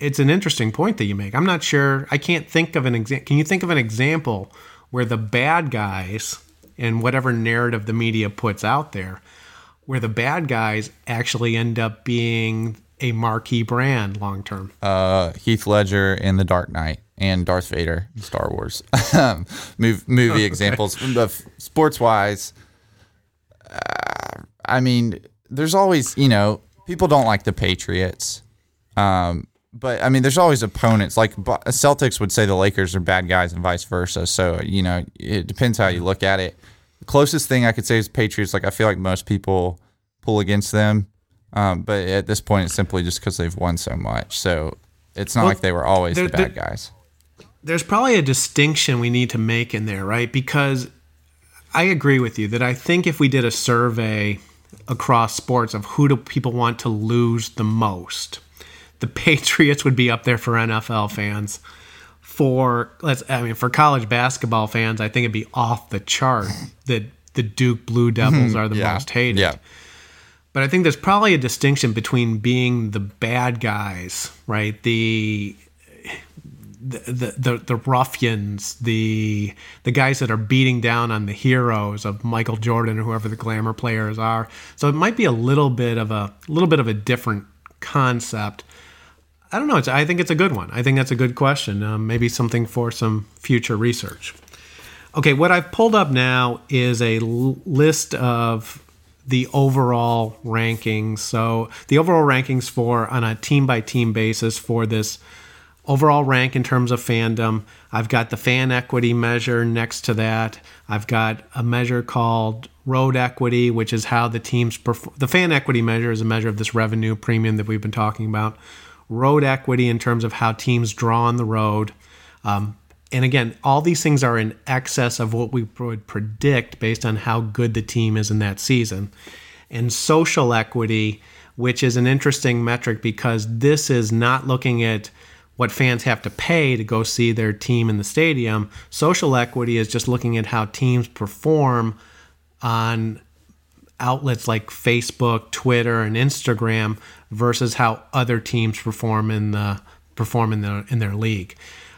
It's an interesting point that you make. I'm not sure. I can't think of an example. Can you think of an example where the bad guys and whatever narrative the media puts out there, where the bad guys actually end up being a marquee brand long term. Uh, Heath Ledger in The Dark Knight and Darth Vader in Star Wars. movie, movie okay. examples. Sports wise, uh, I mean, there's always, you know, people don't like the Patriots. Um, but I mean, there's always opponents. Like Celtics would say the Lakers are bad guys and vice versa. So, you know, it depends how you look at it closest thing I could say is Patriots. Like I feel like most people pull against them, um, but at this point, it's simply just because they've won so much. So it's not well, like they were always the bad guys. There's probably a distinction we need to make in there, right? Because I agree with you that I think if we did a survey across sports of who do people want to lose the most, the Patriots would be up there for NFL fans for let's I mean for college basketball fans, I think it'd be off the chart that the Duke Blue Devils are the yeah. most hated. Yeah. But I think there's probably a distinction between being the bad guys, right? The the, the, the ruffians, the the guys that are beating down on the heroes of Michael Jordan or whoever the glamour players are. So it might be a little bit of a little bit of a different concept. I don't know. It's, I think it's a good one. I think that's a good question. Um, maybe something for some future research. Okay, what I've pulled up now is a l- list of the overall rankings. So the overall rankings for on a team by team basis for this overall rank in terms of fandom. I've got the fan equity measure next to that. I've got a measure called road equity, which is how the teams perform. The fan equity measure is a measure of this revenue premium that we've been talking about road equity in terms of how teams draw on the road. Um, and again, all these things are in excess of what we would predict based on how good the team is in that season. And social equity, which is an interesting metric because this is not looking at what fans have to pay to go see their team in the stadium. Social equity is just looking at how teams perform on outlets like Facebook, Twitter, and Instagram versus how other teams perform in the perform in their in their league.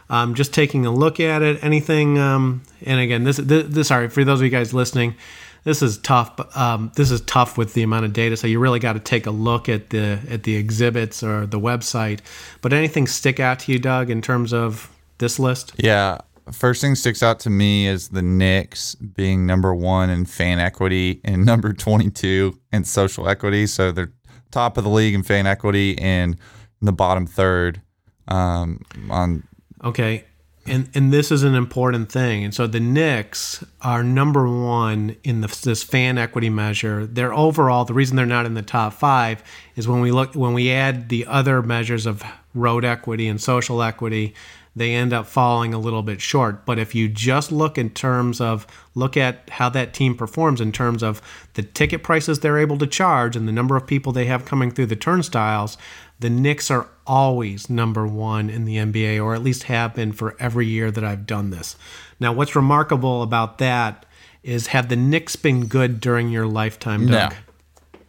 Um, just taking a look at it, anything, um, and again, this, this, this, sorry for those of you guys listening, this is tough. Um, this is tough with the amount of data, so you really got to take a look at the at the exhibits or the website. But anything stick out to you, Doug, in terms of this list? Yeah, first thing sticks out to me is the Knicks being number one in fan equity and number 22 in social equity. So they're top of the league in fan equity and in the bottom third um, on. Okay. And, and this is an important thing. And so the Knicks are number one in the, this fan equity measure. They're overall the reason they're not in the top five is when we look when we add the other measures of road equity and social equity, they end up falling a little bit short. But if you just look in terms of look at how that team performs in terms of the ticket prices they're able to charge and the number of people they have coming through the turnstiles, the Knicks are always number one in the NBA, or at least have been for every year that I've done this. Now, what's remarkable about that is have the Knicks been good during your lifetime, Doug? No.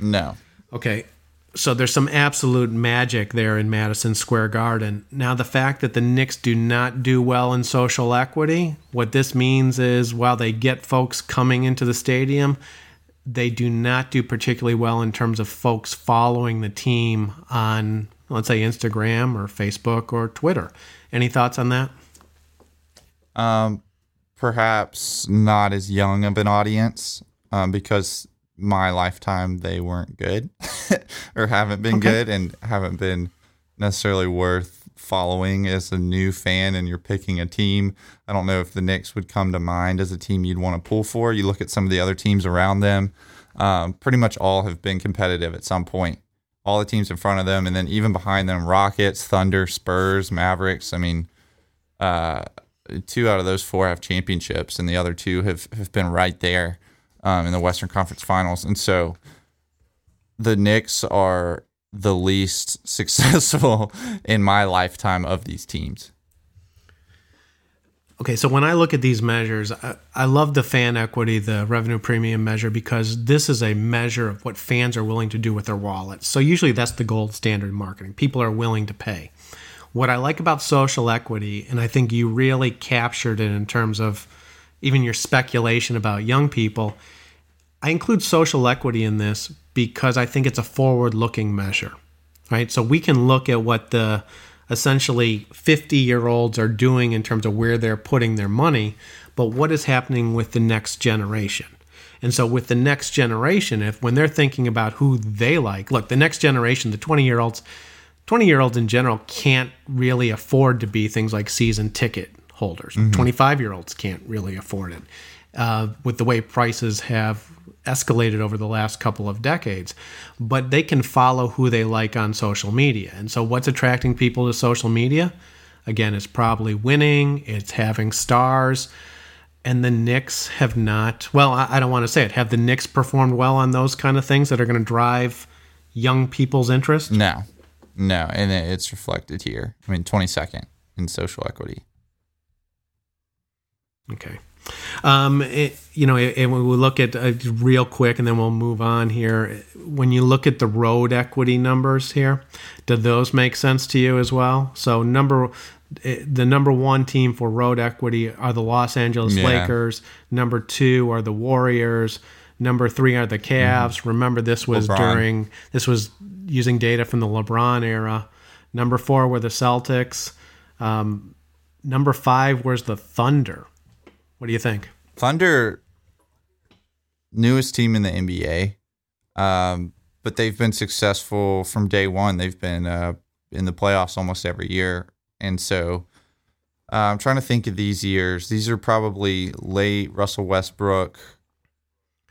No. Okay. So there's some absolute magic there in Madison Square Garden. Now, the fact that the Knicks do not do well in social equity, what this means is while they get folks coming into the stadium, they do not do particularly well in terms of folks following the team on, let's say, Instagram or Facebook or Twitter. Any thoughts on that? Um, perhaps not as young of an audience um, because my lifetime they weren't good or haven't been okay. good and haven't been necessarily worth following as a new fan and you're picking a team. I don't know if the Knicks would come to mind as a team you'd want to pull for. You look at some of the other teams around them, um, pretty much all have been competitive at some point. All the teams in front of them, and then even behind them, Rockets, Thunder, Spurs, Mavericks. I mean, uh, two out of those four have championships, and the other two have, have been right there um, in the Western Conference Finals. And so the Knicks are the least successful in my lifetime of these teams. Okay, so when I look at these measures, I, I, love the fan equity, the revenue premium measure, because this is a measure of what fans are willing to do with their wallets. So usually that's the gold standard marketing. People are willing to pay. What I like about social equity, and I think you really captured it in terms of even your speculation about young people, I include social equity in this because I think it's a forward looking measure, right? So we can look at what the essentially 50 year olds are doing in terms of where they're putting their money, but what is happening with the next generation? And so with the next generation, if when they're thinking about who they like, look, the next generation, the 20 year olds, 20 year olds in general can't really afford to be things like season ticket holders. 25 mm-hmm. year olds can't really afford it. Uh, with the way prices have escalated over the last couple of decades, but they can follow who they like on social media. And so, what's attracting people to social media? Again, it's probably winning, it's having stars. And the Knicks have not, well, I don't want to say it. Have the Knicks performed well on those kind of things that are going to drive young people's interest? No, no. And it's reflected here. I mean, 22nd in social equity. Okay. Um, it, you know, and when we look at uh, real quick, and then we'll move on here. When you look at the road equity numbers here, do those make sense to you as well? So number, eh, the number one team for road equity are the Los Angeles yeah. Lakers. Number two are the Warriors. Number three are the Cavs. Mm-hmm. Remember, this was LeBron. during this was using data from the LeBron era. Number four were the Celtics. Um, number five was the Thunder. What do you think? Thunder, newest team in the NBA, um, but they've been successful from day one. They've been uh, in the playoffs almost every year, and so uh, I'm trying to think of these years. These are probably late Russell Westbrook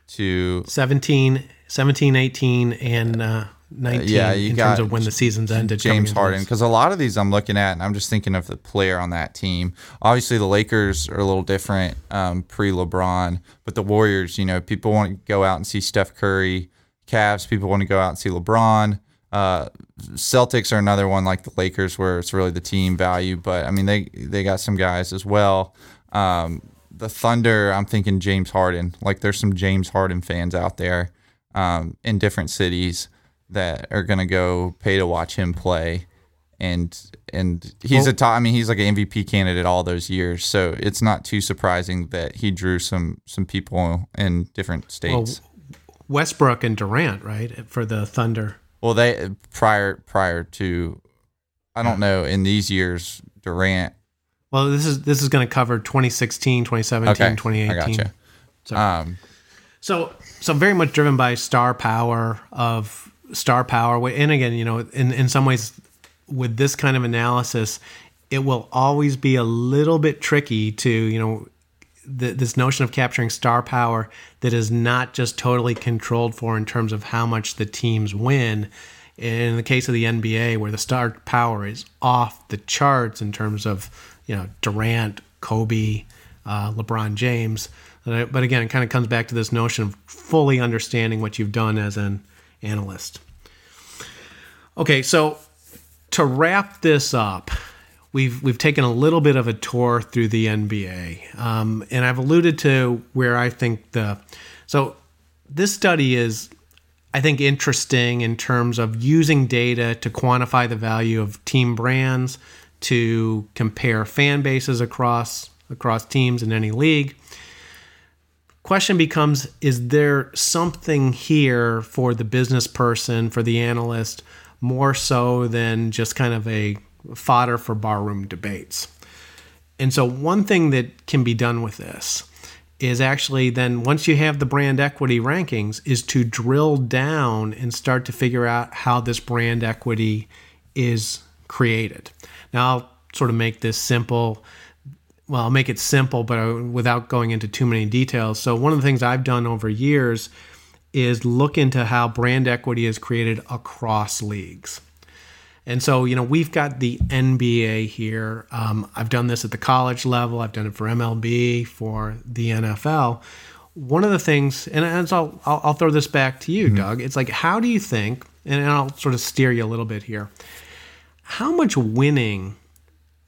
to 17, 17 18, and uh, 19 uh, yeah, you in got terms of when the season's ended. James Harden, because a lot of these I'm looking at, and I'm just thinking of the player on that team. Obviously, the Lakers are a little different um, pre LeBron, but the Warriors, you know, people want to go out and see Steph Curry. Cavs, people want to go out and see LeBron. Uh, Celtics are another one like the Lakers, where it's really the team value. But I mean, they they got some guys as well. Um, the Thunder, I'm thinking James Harden. Like, there's some James Harden fans out there um, in different cities that are going to go pay to watch him play. And and he's well, a top I mean he's like an MVP candidate all those years. So it's not too surprising that he drew some some people in different states. Well, Westbrook and Durant right for the Thunder. Well they prior prior to I don't know in these years Durant. Well this is this is going to cover 2016 2017 okay, 2018 I gotcha. so, um so so very much driven by star power of star power. And again, you know, in, in some ways, with this kind of analysis, it will always be a little bit tricky to, you know, the, this notion of capturing star power that is not just totally controlled for in terms of how much the teams win. In the case of the NBA, where the star power is off the charts in terms of, you know, Durant, Kobe, uh, LeBron James. But again, it kind of comes back to this notion of fully understanding what you've done as an analyst. Okay, so to wrap this up, we've we've taken a little bit of a tour through the NBA, um, and I've alluded to where I think the so this study is I think interesting in terms of using data to quantify the value of team brands, to compare fan bases across across teams in any league. Question becomes is there something here for the business person, for the analyst, more so than just kind of a fodder for barroom debates? And so, one thing that can be done with this is actually then once you have the brand equity rankings is to drill down and start to figure out how this brand equity is created. Now I'll sort of make this simple. Well, I'll make it simple, but without going into too many details. So one of the things I've done over years is look into how brand equity is created across leagues. And so, you know, we've got the NBA here. Um, I've done this at the college level. I've done it for MLB, for the NFL. One of the things, and, and so I'll, I'll, throw this back to you, mm-hmm. Doug. It's like, how do you think, and I'll sort of steer you a little bit here, how much winning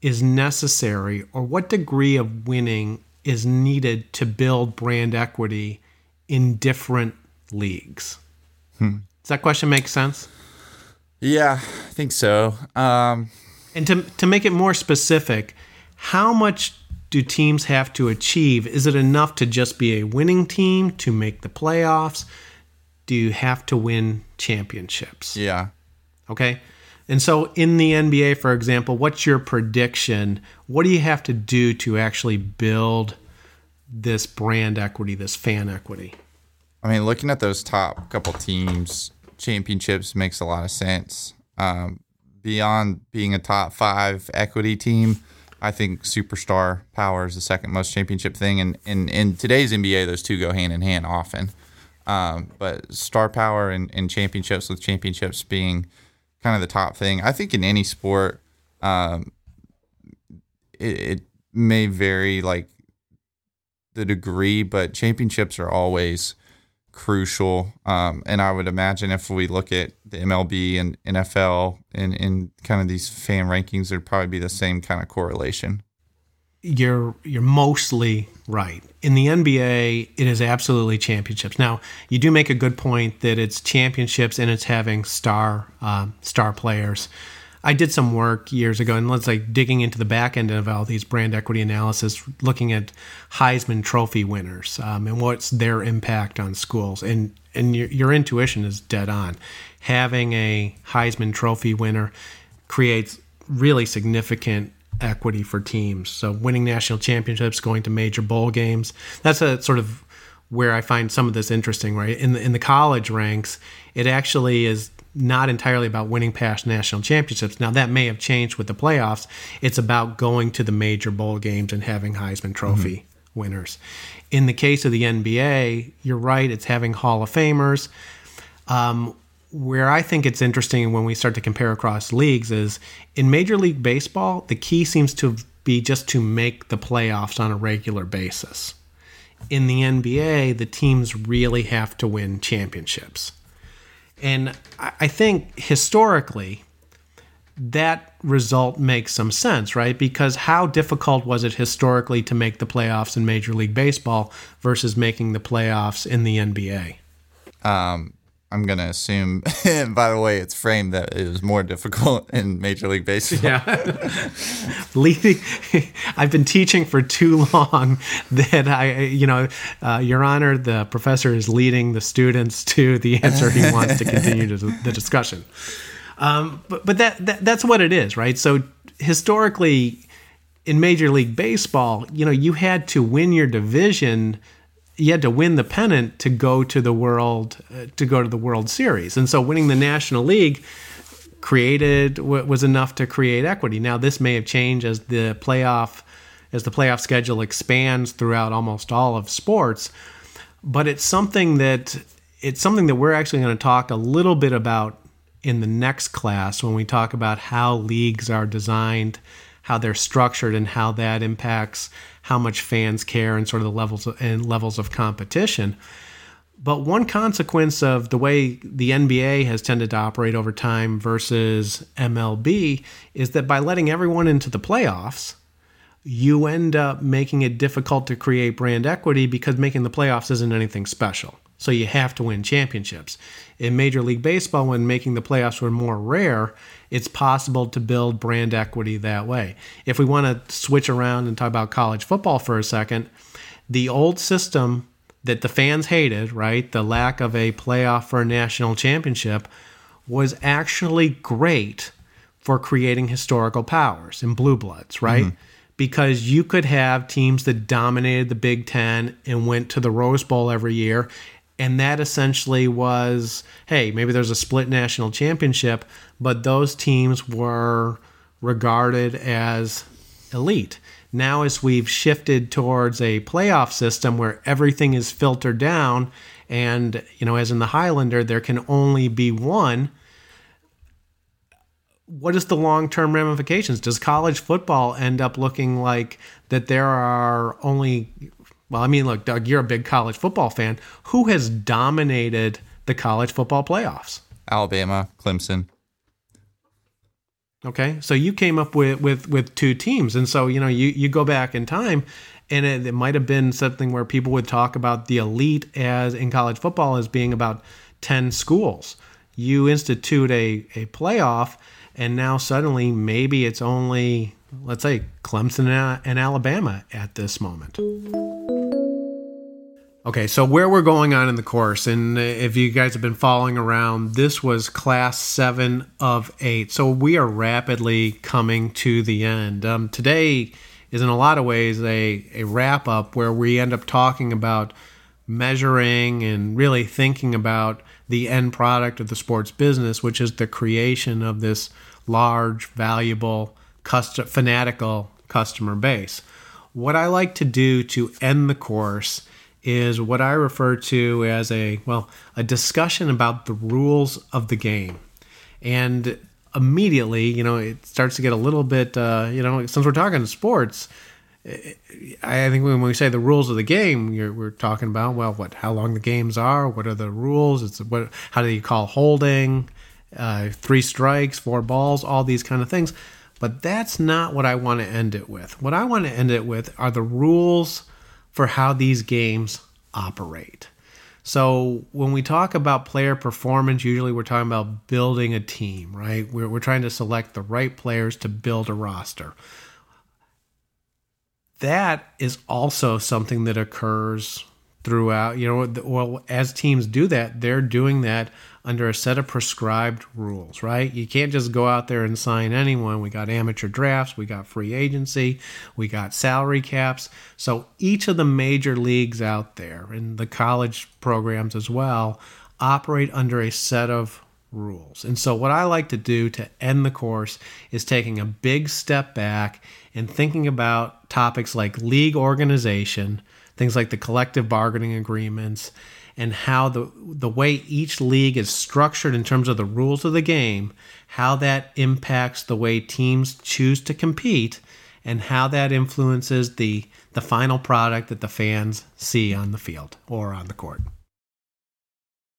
is necessary, or what degree of winning is needed to build brand equity in different leagues? Hmm. Does that question make sense? Yeah, I think so. Um, and to to make it more specific, how much do teams have to achieve? Is it enough to just be a winning team to make the playoffs? Do you have to win championships? Yeah. Okay. And so in the NBA, for example, what's your prediction? What do you have to do to actually build this brand equity, this fan equity? I mean, looking at those top couple teams, championships makes a lot of sense. Um, beyond being a top five equity team, I think superstar power is the second most championship thing. And in, in today's NBA, those two go hand in hand often. Um, but star power and, and, championships, with championships being kind of the top thing, I think in any sport, um, it, it may vary like the degree, but championships are always crucial. Um, and I would imagine if we look at the MLB and NFL and in kind of these fan rankings, there'd probably be the same kind of correlation. You're you're mostly right. In the NBA, it is absolutely championships. Now, you do make a good point that it's championships and it's having star uh, star players. I did some work years ago, and let's like digging into the back end of all these brand equity analysis, looking at Heisman Trophy winners um, and what's their impact on schools. And and your, your intuition is dead on. Having a Heisman Trophy winner creates really significant equity for teams. So winning national championships, going to major bowl games, that's a sort of where I find some of this interesting, right? In the in the college ranks, it actually is not entirely about winning past national championships. Now that may have changed with the playoffs. It's about going to the major bowl games and having Heisman Trophy mm-hmm. winners. In the case of the NBA, you're right. It's having Hall of Famers. Um, where I think it's interesting when we start to compare across leagues is in Major League Baseball, the key seems to be just to make the playoffs on a regular basis. In the NBA, the teams really have to win championships. And I think historically, that result makes some sense, right? Because how difficult was it historically to make the playoffs in Major League Baseball versus making the playoffs in the NBA? Um, I'm to assume, by the way, it's framed that it was more difficult in Major League Baseball. Yeah. Leading, I've been teaching for too long that I, you know, uh, Your Honor, the professor is leading the students to the answer he wants to continue to the discussion. Um, but but that, that that's what it is, right? So historically, in Major League Baseball, you know, you had to win your division you had to win the pennant to go to the world uh, to go to the World Series, and so winning the National League created was enough to create equity. Now this may have changed as the playoff as the playoff schedule expands throughout almost all of sports, but it's something that it's something that we're actually going to talk a little bit about in the next class when we talk about how leagues are designed, how they're structured, and how that impacts how much fans care and sort of the levels of, and levels of competition. But one consequence of the way the NBA has tended to operate over time versus MLB is that by letting everyone into the playoffs, you end up making it difficult to create brand equity because making the playoffs isn't anything special. So you have to win championships. In Major League Baseball, when making the playoffs were more rare, it's possible to build brand equity that way. If we want to switch around and talk about college football for a second, the old system that the fans hated, right, the lack of a playoff for a national championship, was actually great for creating historical powers in blue bloods, right? Mm-hmm because you could have teams that dominated the Big Ten and went to the Rose Bowl every year. And that essentially was hey, maybe there's a split national championship, but those teams were regarded as elite. Now, as we've shifted towards a playoff system where everything is filtered down, and, you know, as in the Highlander, there can only be one what is the long term ramifications? Does college football end up looking like that there are only, well, I mean, look, Doug, you're a big college football fan. Who has dominated the college football playoffs? Alabama, Clemson. Okay, so you came up with with with two teams, and so you know you you go back in time, and it, it might have been something where people would talk about the elite as in college football as being about ten schools. You institute a a playoff and now suddenly maybe it's only let's say Clemson and Alabama at this moment. Okay, so where we're going on in the course, and if you guys have been following around, this was class seven of eight. So we are rapidly coming to the end. Um, today is in a lot of ways a, a wrap up where we end up talking about measuring and really thinking about the end product of the sports business, which is the creation of this large, valuable, fanatical customer base. What I like to do to end the course is what I refer to as a well, a discussion about the rules of the game. And immediately, you know, it starts to get a little bit, uh, you know, since we're talking sports, I think when we say the rules of the game, we're talking about well, what, how long the games are, what are the rules? It's what, how do you call holding, uh, three strikes, four balls, all these kind of things. But that's not what I want to end it with. What I want to end it with are the rules for how these games operate. So when we talk about player performance, usually we're talking about building a team, right? We're, we're trying to select the right players to build a roster that is also something that occurs throughout you know well as teams do that they're doing that under a set of prescribed rules right? You can't just go out there and sign anyone. We got amateur drafts we got free agency we got salary caps. So each of the major leagues out there and the college programs as well operate under a set of rules. And so what i like to do to end the course is taking a big step back and thinking about topics like league organization, things like the collective bargaining agreements, and how the the way each league is structured in terms of the rules of the game, how that impacts the way teams choose to compete, and how that influences the the final product that the fans see on the field or on the court.